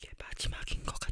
이게 마지막인 것 같아요.